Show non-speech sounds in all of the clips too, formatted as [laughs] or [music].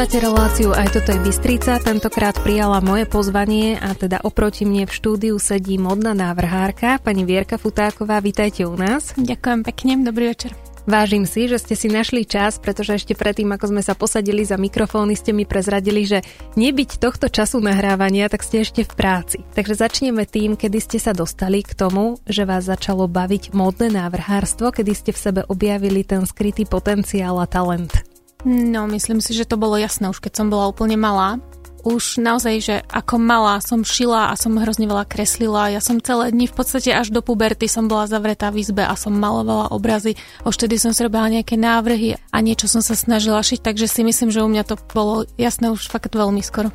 Počúvate reláciu Aj toto je Bystrica. Tentokrát prijala moje pozvanie a teda oproti mne v štúdiu sedí modná návrhárka, pani Vierka Futáková. Vítajte u nás. Ďakujem pekne, dobrý večer. Vážim si, že ste si našli čas, pretože ešte predtým, ako sme sa posadili za mikrofóny, ste mi prezradili, že nebyť tohto času nahrávania, tak ste ešte v práci. Takže začneme tým, kedy ste sa dostali k tomu, že vás začalo baviť modné návrhárstvo, kedy ste v sebe objavili ten skrytý potenciál a talent. No, myslím si, že to bolo jasné už keď som bola úplne malá. Už naozaj, že ako malá som šila a som hrozne veľa kreslila. Ja som celé dni v podstate až do puberty som bola zavretá v izbe a som malovala obrazy. Už vtedy som si robila nejaké návrhy a niečo som sa snažila šiť, takže si myslím, že u mňa to bolo jasné už fakt veľmi skoro.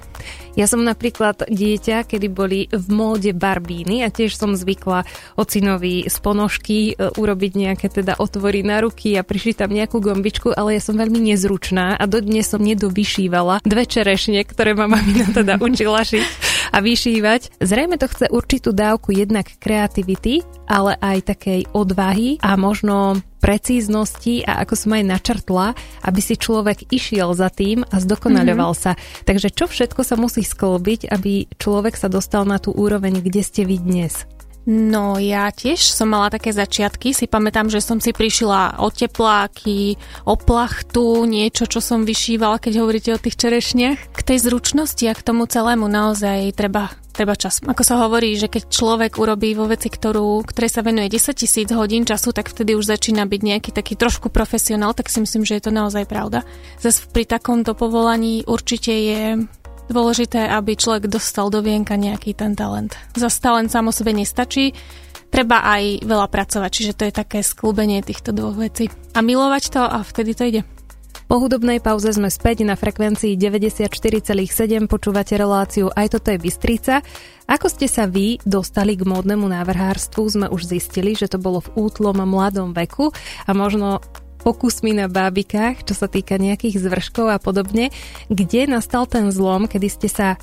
Ja som napríklad dieťa, kedy boli v móde barbíny a tiež som zvykla ocinovi z ponožky e, urobiť nejaké teda otvory na ruky a prišli tam nejakú gombičku, ale ja som veľmi nezručná a dodnes som nedovyšívala dve čerešne, ktoré ma mamina teda učila šiť a vyšívať. Zrejme to chce určitú dávku jednak kreativity, ale aj takej odvahy a možno precíznosti a ako som aj načrtla, aby si človek išiel za tým a zdokonaľoval mm-hmm. sa. Takže čo všetko sa musí sklbiť, aby človek sa dostal na tú úroveň, kde ste vy dnes? No ja tiež som mala také začiatky. Si pamätám, že som si prišila o tepláky, o niečo, čo som vyšívala, keď hovoríte o tých čerešniach. K tej zručnosti a k tomu celému naozaj treba treba čas. Ako sa hovorí, že keď človek urobí vo veci, ktorú, ktorej sa venuje 10 tisíc hodín času, tak vtedy už začína byť nejaký taký trošku profesionál, tak si myslím, že je to naozaj pravda. Zas pri takomto povolaní určite je dôležité, aby človek dostal do vienka nejaký ten talent. Zas talent sám o sebe nestačí, treba aj veľa pracovať, čiže to je také sklúbenie týchto dvoch vecí. A milovať to a vtedy to ide. Po hudobnej pauze sme späť na frekvencii 94,7, počúvate reláciu Aj toto je Bystrica. Ako ste sa vy dostali k módnemu návrhárstvu, sme už zistili, že to bolo v útlom mladom veku a možno pokusmi na bábikách, čo sa týka nejakých zvrškov a podobne. Kde nastal ten zlom, kedy ste sa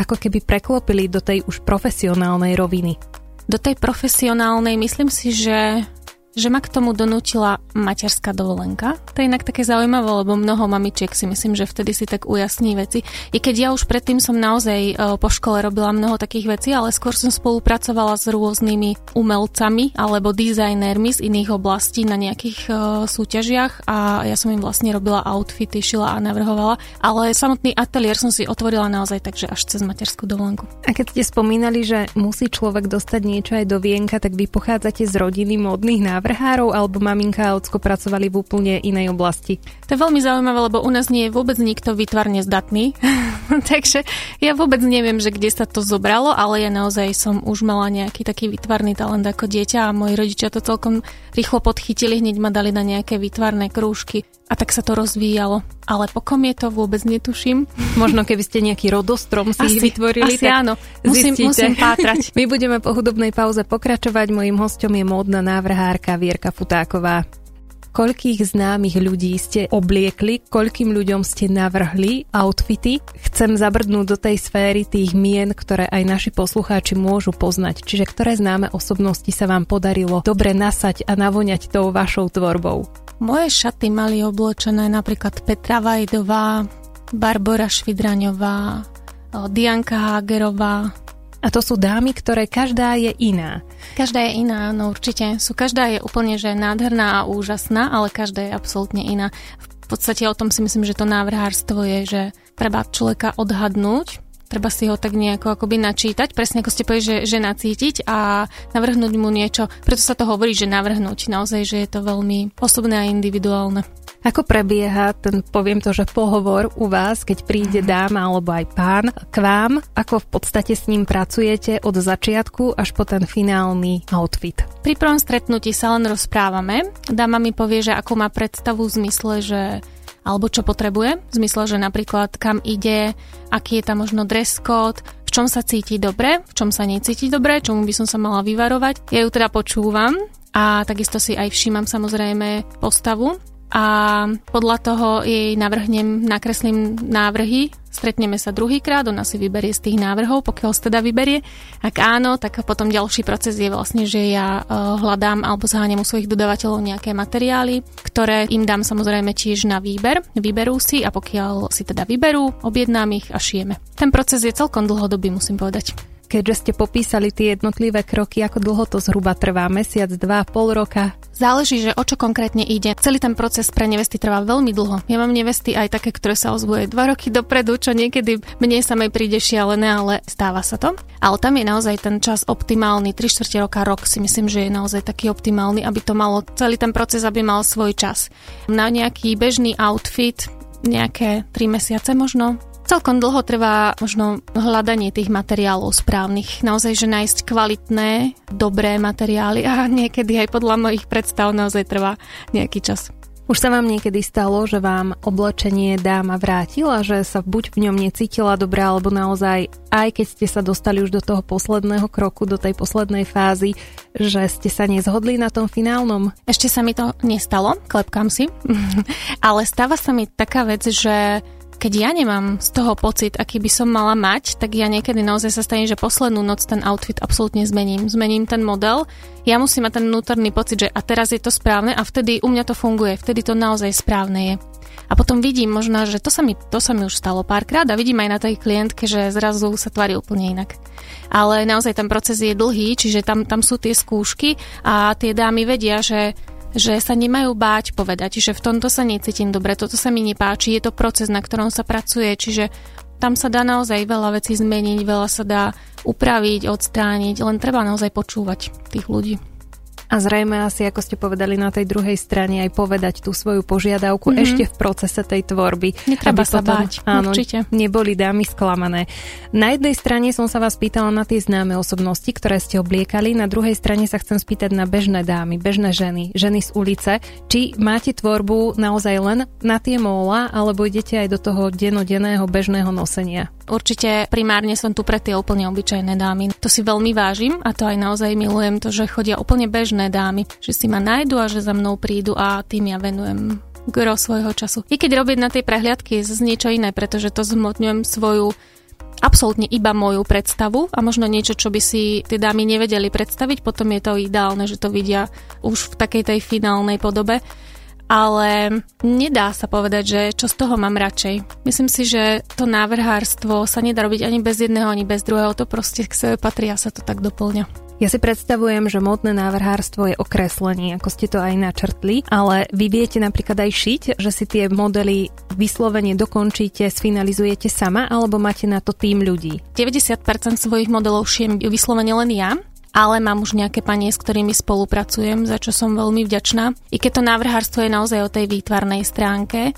ako keby preklopili do tej už profesionálnej roviny? Do tej profesionálnej myslím si, že že ma k tomu donútila materská dovolenka. To je inak také zaujímavé, lebo mnoho mamičiek si myslím, že vtedy si tak ujasní veci. I keď ja už predtým som naozaj e, po škole robila mnoho takých vecí, ale skôr som spolupracovala s rôznymi umelcami alebo dizajnérmi z iných oblastí na nejakých uh, súťažiach a ja som im vlastne robila outfity, šila a navrhovala. Ale samotný ateliér som si otvorila naozaj takže až cez materskú dovolenku. A keď ste spomínali, že musí človek dostať niečo aj do vienka, tak vy pochádzate z rodiny módnych návrhov návrhárov alebo maminka a ocko pracovali v úplne inej oblasti? To je veľmi zaujímavé, lebo u nás nie je vôbec nikto vytvarne zdatný. [laughs] Takže ja vôbec neviem, že kde sa to zobralo, ale ja naozaj som už mala nejaký taký vytvarný talent ako dieťa a moji rodičia to celkom rýchlo podchytili, hneď ma dali na nejaké vytvarné krúžky a tak sa to rozvíjalo. Ale po kom je to vôbec netuším. [laughs] Možno keby ste nejaký rodostrom si asi, vytvorili, asi tak áno. Musím, musím pátrať. [laughs] My budeme po hudobnej pauze pokračovať. Mojím hostom je módna návrhárka Vierka Futáková koľkých známych ľudí ste obliekli, koľkým ľuďom ste navrhli outfity. Chcem zabrdnúť do tej sféry tých mien, ktoré aj naši poslucháči môžu poznať. Čiže ktoré známe osobnosti sa vám podarilo dobre nasať a navoňať tou vašou tvorbou. Moje šaty mali oblečené napríklad Petra Vajdová, Barbara Švidraňová, Dianka Hagerová, a to sú dámy, ktoré každá je iná. Každá je iná, no určite. Sú, každá je úplne že nádherná a úžasná, ale každá je absolútne iná. V podstate o tom si myslím, že to návrhárstvo je, že treba človeka odhadnúť, treba si ho tak nejako akoby načítať, presne ako ste povedali, že, že nacítiť a navrhnúť mu niečo. Preto sa to hovorí, že navrhnúť. Naozaj, že je to veľmi osobné a individuálne. Ako prebieha ten, poviem to, že pohovor u vás, keď príde mhm. dáma alebo aj pán k vám? Ako v podstate s ním pracujete od začiatku až po ten finálny outfit? Pri prvom stretnutí sa len rozprávame. Dáma mi povie, že ako má predstavu v zmysle, že alebo čo potrebuje, v zmysle, že napríklad kam ide, aký je tam možno dress code, v čom sa cíti dobre, v čom sa necíti dobre, čomu by som sa mala vyvarovať. Ja ju teda počúvam a takisto si aj všímam samozrejme postavu a podľa toho jej navrhnem, nakreslím návrhy Stretneme sa druhýkrát, ona si vyberie z tých návrhov, pokiaľ sa teda vyberie. Ak áno, tak potom ďalší proces je vlastne, že ja uh, hľadám alebo zháňam u svojich dodávateľov nejaké materiály, ktoré im dám samozrejme tiež na výber. Vyberú si a pokiaľ si teda vyberú, objednám ich a šijeme. Ten proces je celkom dlhodobý, musím povedať keďže ste popísali tie jednotlivé kroky, ako dlho to zhruba trvá? Mesiac, dva, pol roka? Záleží, že o čo konkrétne ide. Celý ten proces pre nevesty trvá veľmi dlho. Ja mám nevesty aj také, ktoré sa ozvuje dva roky dopredu, čo niekedy mne samej príde šialené, ale stáva sa to. Ale tam je naozaj ten čas optimálny, 3 čtvrte roka, rok si myslím, že je naozaj taký optimálny, aby to malo celý ten proces, aby mal svoj čas. Na nejaký bežný outfit nejaké 3 mesiace možno, Celkom dlho trvá možno hľadanie tých materiálov správnych. Naozaj, že nájsť kvalitné, dobré materiály a [laughs] niekedy aj podľa mojich predstav naozaj trvá nejaký čas. Už sa vám niekedy stalo, že vám oblečenie dáma vrátila, že sa buď v ňom necítila dobre, alebo naozaj, aj keď ste sa dostali už do toho posledného kroku, do tej poslednej fázy, že ste sa nezhodli na tom finálnom? Ešte sa mi to nestalo, klepkám si, [laughs] ale stáva sa mi taká vec, že keď ja nemám z toho pocit, aký by som mala mať, tak ja niekedy naozaj sa stane, že poslednú noc ten outfit absolútne zmením. Zmením ten model, ja musím mať ten vnútorný pocit, že a teraz je to správne a vtedy u mňa to funguje, vtedy to naozaj správne je. A potom vidím možno, že to sa mi, to sa mi už stalo párkrát a vidím aj na tej klientke, že zrazu sa tvári úplne inak. Ale naozaj ten proces je dlhý, čiže tam, tam sú tie skúšky a tie dámy vedia, že že sa nemajú báť povedať, že v tomto sa necítim dobre, toto sa mi nepáči, je to proces, na ktorom sa pracuje, čiže tam sa dá naozaj veľa vecí zmeniť, veľa sa dá upraviť, odstrániť, len treba naozaj počúvať tých ľudí. A zrejme asi, ako ste povedali na tej druhej strane, aj povedať tú svoju požiadavku mm-hmm. ešte v procese tej tvorby. Netreba sa potom, báť, áno, určite. neboli dámy sklamané. Na jednej strane som sa vás pýtala na tie známe osobnosti, ktoré ste obliekali, na druhej strane sa chcem spýtať na bežné dámy, bežné ženy, ženy z ulice. Či máte tvorbu naozaj len na tie móla, alebo idete aj do toho denodenného bežného nosenia? Určite primárne som tu pre tie úplne obyčajné dámy. To si veľmi vážim a to aj naozaj milujem, to, že chodia úplne bežné dámy, že si ma nájdu a že za mnou prídu a tým ja venujem gro svojho času. I keď robiť na tej prehliadky je niečo iné, pretože to zmotňujem svoju absolútne iba moju predstavu a možno niečo, čo by si tie dámy nevedeli predstaviť, potom je to ideálne, že to vidia už v takej tej finálnej podobe ale nedá sa povedať, že čo z toho mám radšej. Myslím si, že to návrhárstvo sa nedá robiť ani bez jedného, ani bez druhého, to proste k sebe patrí a sa to tak doplňa. Ja si predstavujem, že modné návrhárstvo je okreslenie, ako ste to aj načrtli, ale vy viete napríklad aj šiť, že si tie modely vyslovene dokončíte, sfinalizujete sama, alebo máte na to tým ľudí? 90% svojich modelov šijem vyslovene len ja, ale mám už nejaké panie, s ktorými spolupracujem, za čo som veľmi vďačná. I keď to návrhárstvo je naozaj o tej výtvarnej stránke,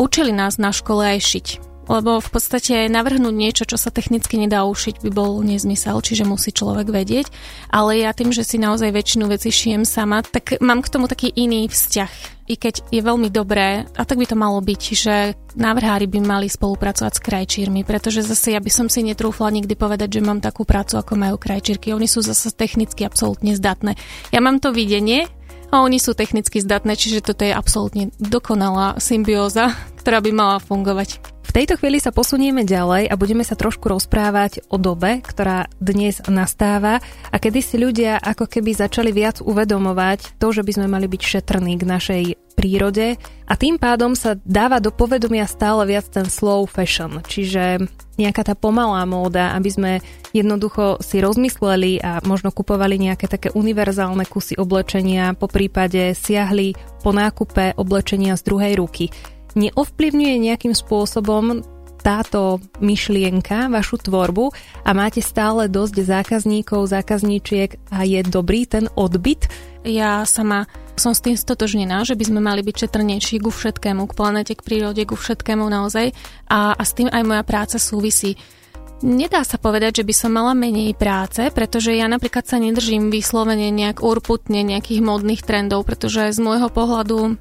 učili nás na škole aj šiť lebo v podstate navrhnúť niečo, čo sa technicky nedá ušiť, by bol nezmysel, čiže musí človek vedieť. Ale ja tým, že si naozaj väčšinu vecí šijem sama, tak mám k tomu taký iný vzťah. I keď je veľmi dobré, a tak by to malo byť, že návrhári by mali spolupracovať s krajčírmi, pretože zase ja by som si netrúfla nikdy povedať, že mám takú prácu, ako majú krajčírky. Oni sú zase technicky absolútne zdatné. Ja mám to videnie, a oni sú technicky zdatné, čiže toto je absolútne dokonalá symbióza, ktorá by mala fungovať. V tejto chvíli sa posunieme ďalej a budeme sa trošku rozprávať o dobe, ktorá dnes nastáva. A kedy si ľudia ako keby začali viac uvedomovať to, že by sme mali byť šetrní k našej prírode. A tým pádom sa dáva do povedomia stále viac ten slow fashion, čiže nejaká tá pomalá móda, aby sme jednoducho si rozmysleli a možno kupovali nejaké také univerzálne kusy oblečenia, po prípade siahli po nákupe oblečenia z druhej ruky neovplyvňuje nejakým spôsobom táto myšlienka vašu tvorbu a máte stále dosť zákazníkov, zákazníčiek a je dobrý ten odbyt? Ja sama som s tým stotožnená, že by sme mali byť četrnejší ku všetkému, k planete, k prírode, ku všetkému naozaj a, a s tým aj moja práca súvisí. Nedá sa povedať, že by som mala menej práce, pretože ja napríklad sa nedržím vyslovene nejak urputne nejakých modných trendov, pretože z môjho pohľadu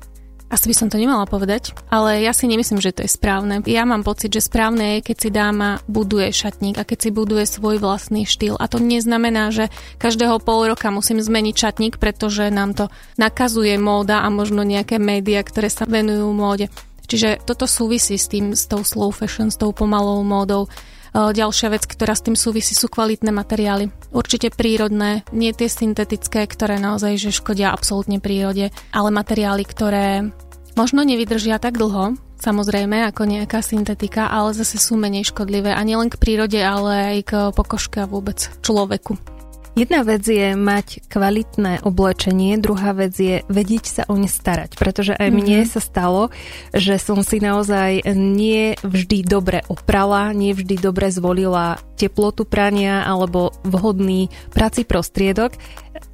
asi by som to nemala povedať, ale ja si nemyslím, že to je správne. Ja mám pocit, že správne je, keď si dáma buduje šatník a keď si buduje svoj vlastný štýl. A to neznamená, že každého pol roka musím zmeniť šatník, pretože nám to nakazuje móda a možno nejaké médiá, ktoré sa venujú móde. Čiže toto súvisí s tým, s tou slow fashion, s tou pomalou módou. Ďalšia vec, ktorá s tým súvisí, sú kvalitné materiály. Určite prírodné, nie tie syntetické, ktoré naozaj že škodia absolútne prírode, ale materiály, ktoré možno nevydržia tak dlho, samozrejme, ako nejaká syntetika, ale zase sú menej škodlivé a nielen k prírode, ale aj k pokožke a vôbec človeku. Jedna vec je mať kvalitné oblečenie, druhá vec je vedieť sa o ne starať, pretože aj mm-hmm. mne sa stalo, že som si naozaj nie vždy dobre oprala, nie vždy dobre zvolila teplotu prania alebo vhodný prací prostriedok.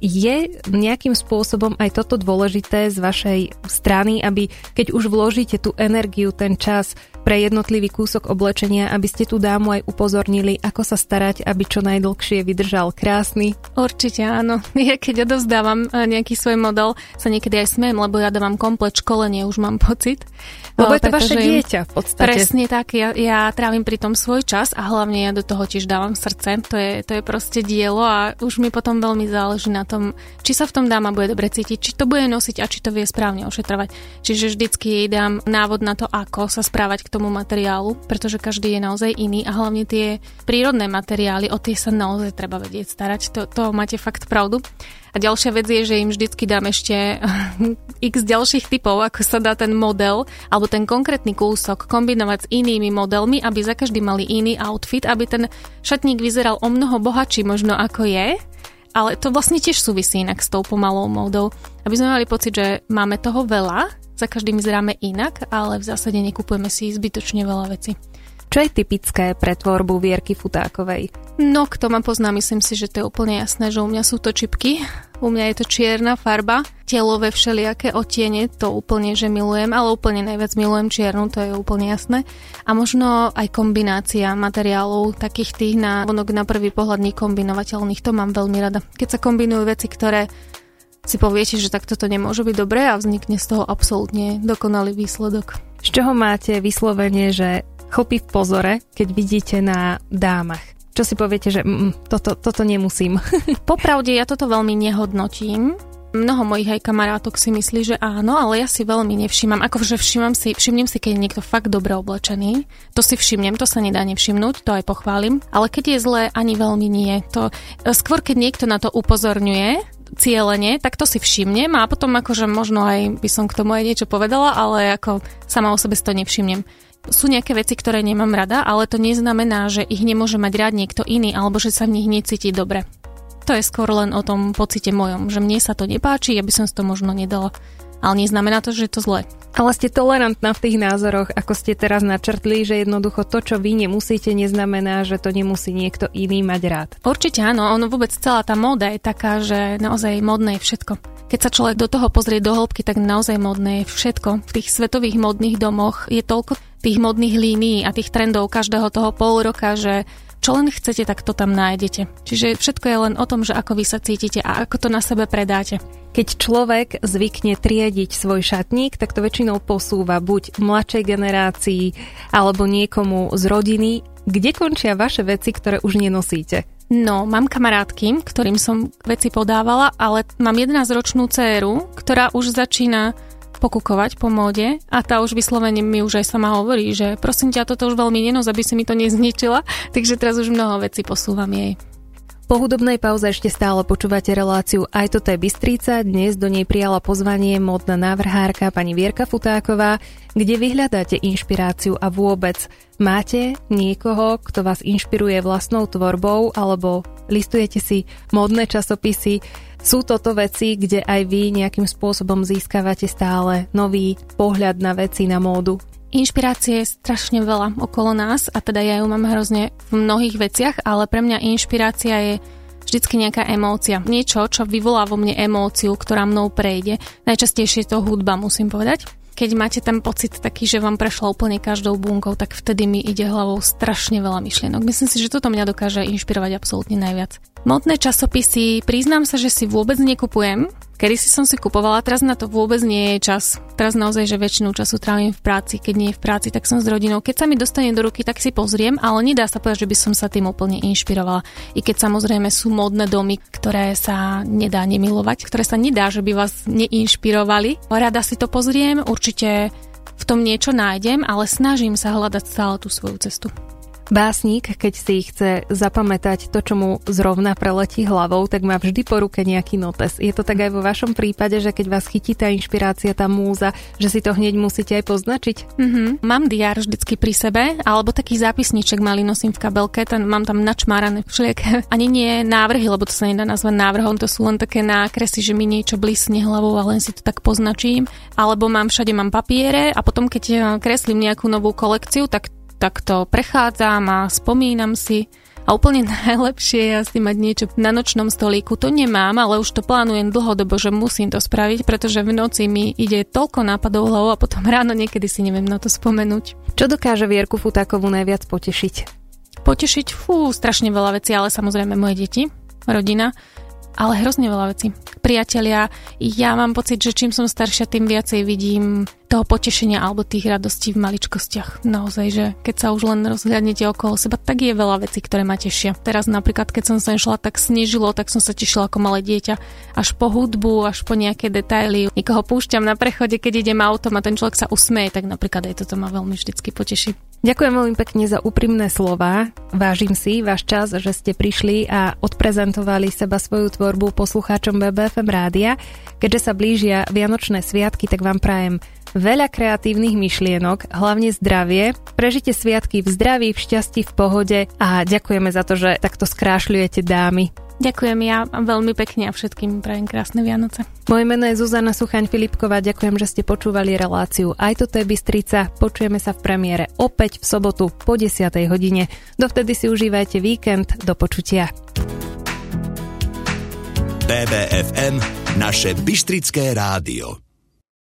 Je nejakým spôsobom aj toto dôležité z vašej strany, aby keď už vložíte tú energiu, ten čas pre jednotlivý kúsok oblečenia, aby ste tú dámu aj upozornili, ako sa starať, aby čo najdlhšie vydržal krásny? Určite áno. [laughs] Ja keď odovzdávam eh, nejaký svoj model, sa niekedy aj smiem, lebo ja dávam komplet školenie, už mám pocit. Lebo je to vaše dieťa v podstate. Presne tak, ja, ja trávim pri tom svoj čas a hlavne ja do toho tiež dávam srdce. To je, to je proste dielo a už mi potom veľmi záleží na tom, či sa v tom dáma bude dobre cítiť, či to bude nosiť a či to vie správne ošetrovať. Čiže vždycky jej dám návod na to, ako sa správať k tomu materiálu, pretože každý je naozaj iný a hlavne tie prírodné materiály, o tie sa naozaj treba vedieť starať. To, to máte fakt pravdu. A ďalšia vec je, že im vždycky dám ešte [laughs] x ďalších typov, ako sa dá ten model alebo ten konkrétny kúsok kombinovať s inými modelmi, aby za každý mali iný outfit, aby ten šatník vyzeral o mnoho bohatší možno ako je, ale to vlastne tiež súvisí inak s tou pomalou módou. Aby sme mali pocit, že máme toho veľa, za každým vyzeráme inak, ale v zásade nekupujeme si zbytočne veľa veci. Čo je typické pre tvorbu Vierky Futákovej? No, kto ma pozná, myslím si, že to je úplne jasné, že u mňa sú to čipky, u mňa je to čierna farba, telové všelijaké otiene, to úplne, že milujem, ale úplne najviac milujem čiernu, to je úplne jasné. A možno aj kombinácia materiálov, takých tých na vonok na prvý pohľad nekombinovateľných, to mám veľmi rada. Keď sa kombinujú veci, ktoré si poviete, že takto to nemôže byť dobré a vznikne z toho absolútne dokonalý výsledok. Z čoho máte vyslovene, že chlpy v pozore, keď vidíte na dámach? Čo si poviete, že mm, toto, toto nemusím? [laughs] Popravde ja toto veľmi nehodnotím. Mnoho mojich aj kamarátok si myslí, že áno, ale ja si veľmi nevšímam. Akože všímam si, všimnem si, keď je niekto fakt dobre oblečený. To si všimnem, to sa nedá nevšimnúť, to aj pochválim. Ale keď je zlé, ani veľmi nie. To, skôr, keď niekto na to upozorňuje, cieľene, tak to si všimnem a potom akože možno aj by som k tomu aj niečo povedala, ale ako sama o sebe si to nevšimnem sú nejaké veci, ktoré nemám rada, ale to neznamená, že ich nemôže mať rád niekto iný alebo že sa v nich necíti dobre. To je skôr len o tom pocite mojom, že mne sa to nepáči, ja by som si to možno nedala. Ale neznamená to, že je to zle. Ale ste tolerantná v tých názoroch, ako ste teraz načrtli, že jednoducho to, čo vy nemusíte, neznamená, že to nemusí niekto iný mať rád. Určite áno, ono vôbec celá tá móda je taká, že naozaj modné je všetko. Keď sa človek do toho pozrie do hĺbky, tak naozaj modné je všetko. V tých svetových modných domoch je toľko tých modných línií a tých trendov každého toho pol roka, že čo len chcete, tak to tam nájdete. Čiže všetko je len o tom, že ako vy sa cítite a ako to na sebe predáte. Keď človek zvykne triediť svoj šatník, tak to väčšinou posúva buď mladšej generácii alebo niekomu z rodiny. Kde končia vaše veci, ktoré už nenosíte? No, mám kamarátky, ktorým som veci podávala, ale mám 11-ročnú dceru, ktorá už začína pokukovať po móde a tá už vyslovene mi už aj sama hovorí, že prosím ťa, toto už veľmi nenos, aby si mi to nezničila, [laughs] takže teraz už mnoho vecí posúvam jej. Po hudobnej pauze ešte stále počúvate reláciu Aj toto je Bystrica. Dnes do nej prijala pozvanie modná návrhárka pani Vierka Futáková, kde vyhľadáte inšpiráciu a vôbec máte niekoho, kto vás inšpiruje vlastnou tvorbou alebo listujete si modné časopisy, sú toto veci, kde aj vy nejakým spôsobom získavate stále nový pohľad na veci, na módu? Inšpirácie je strašne veľa okolo nás a teda ja ju mám hrozne v mnohých veciach, ale pre mňa inšpirácia je vždycky nejaká emócia. Niečo, čo vyvolá vo mne emóciu, ktorá mnou prejde. Najčastejšie je to hudba, musím povedať keď máte ten pocit taký, že vám prešlo úplne každou bunkou, tak vtedy mi ide hlavou strašne veľa myšlienok. Myslím si, že toto mňa dokáže inšpirovať absolútne najviac. Modné časopisy, priznám sa, že si vôbec nekupujem. Kedy si som si kupovala, teraz na to vôbec nie je čas. Teraz naozaj, že väčšinu času trávim v práci. Keď nie je v práci, tak som s rodinou. Keď sa mi dostane do ruky, tak si pozriem, ale nedá sa povedať, že by som sa tým úplne inšpirovala. I keď samozrejme sú modné domy, ktoré sa nedá nemilovať, ktoré sa nedá, že by vás neinšpirovali. Rada si to pozriem, určite v tom niečo nájdem, ale snažím sa hľadať stále tú svoju cestu. Básnik, keď si chce zapamätať to, čo mu zrovna preletí hlavou, tak má vždy po ruke nejaký notes. Je to tak aj vo vašom prípade, že keď vás chytí tá inšpirácia, tá múza, že si to hneď musíte aj poznačiť? Mm-hmm. Mám diár vždycky pri sebe, alebo taký zápisníček malý nosím v kabelke, ten mám tam načmárané všelijaké. [laughs] Ani nie návrhy, lebo to sa nedá nazvať návrhom, to sú len také nákresy, že mi niečo blísne hlavou a len si to tak poznačím. Alebo mám všade mám papiere a potom keď kreslím nejakú novú kolekciu, tak takto prechádzam a spomínam si. A úplne [laughs] najlepšie je asi mať niečo na nočnom stolíku. To nemám, ale už to plánujem dlhodobo, že musím to spraviť, pretože v noci mi ide toľko nápadov hlavou a potom ráno niekedy si neviem na to spomenúť. Čo dokáže Vierku Futákovú najviac potešiť? Potešiť, fú, strašne veľa vecí, ale samozrejme moje deti, rodina ale hrozne veľa vecí. Priatelia, ja mám pocit, že čím som staršia, tým viacej vidím toho potešenia alebo tých radostí v maličkostiach. Naozaj, že keď sa už len rozhľadnete okolo seba, tak je veľa vecí, ktoré ma tešia. Teraz napríklad, keď som sem šla, tak snežilo, tak som sa tešila ako malé dieťa. Až po hudbu, až po nejaké detaily. Nikoho púšťam na prechode, keď idem autom a ten človek sa usmeje, tak napríklad aj toto ma veľmi vždycky poteší. Ďakujem veľmi pekne za úprimné slova. Vážim si váš čas, že ste prišli a odprezentovali seba svoju tvorbu poslucháčom BBFM rádia. Keďže sa blížia Vianočné sviatky, tak vám prajem veľa kreatívnych myšlienok, hlavne zdravie. Prežite sviatky v zdraví, v šťastí, v pohode a ďakujeme za to, že takto skrášľujete dámy. Ďakujem ja veľmi pekne a všetkým prajem krásne Vianoce. Moje meno je Zuzana Suchaň Filipková, ďakujem, že ste počúvali reláciu Aj toto je Bystrica. Počujeme sa v premiére opäť v sobotu po 10. hodine. Dovtedy si užívajte víkend, do počutia. BBFM, naše Bystrické rádio.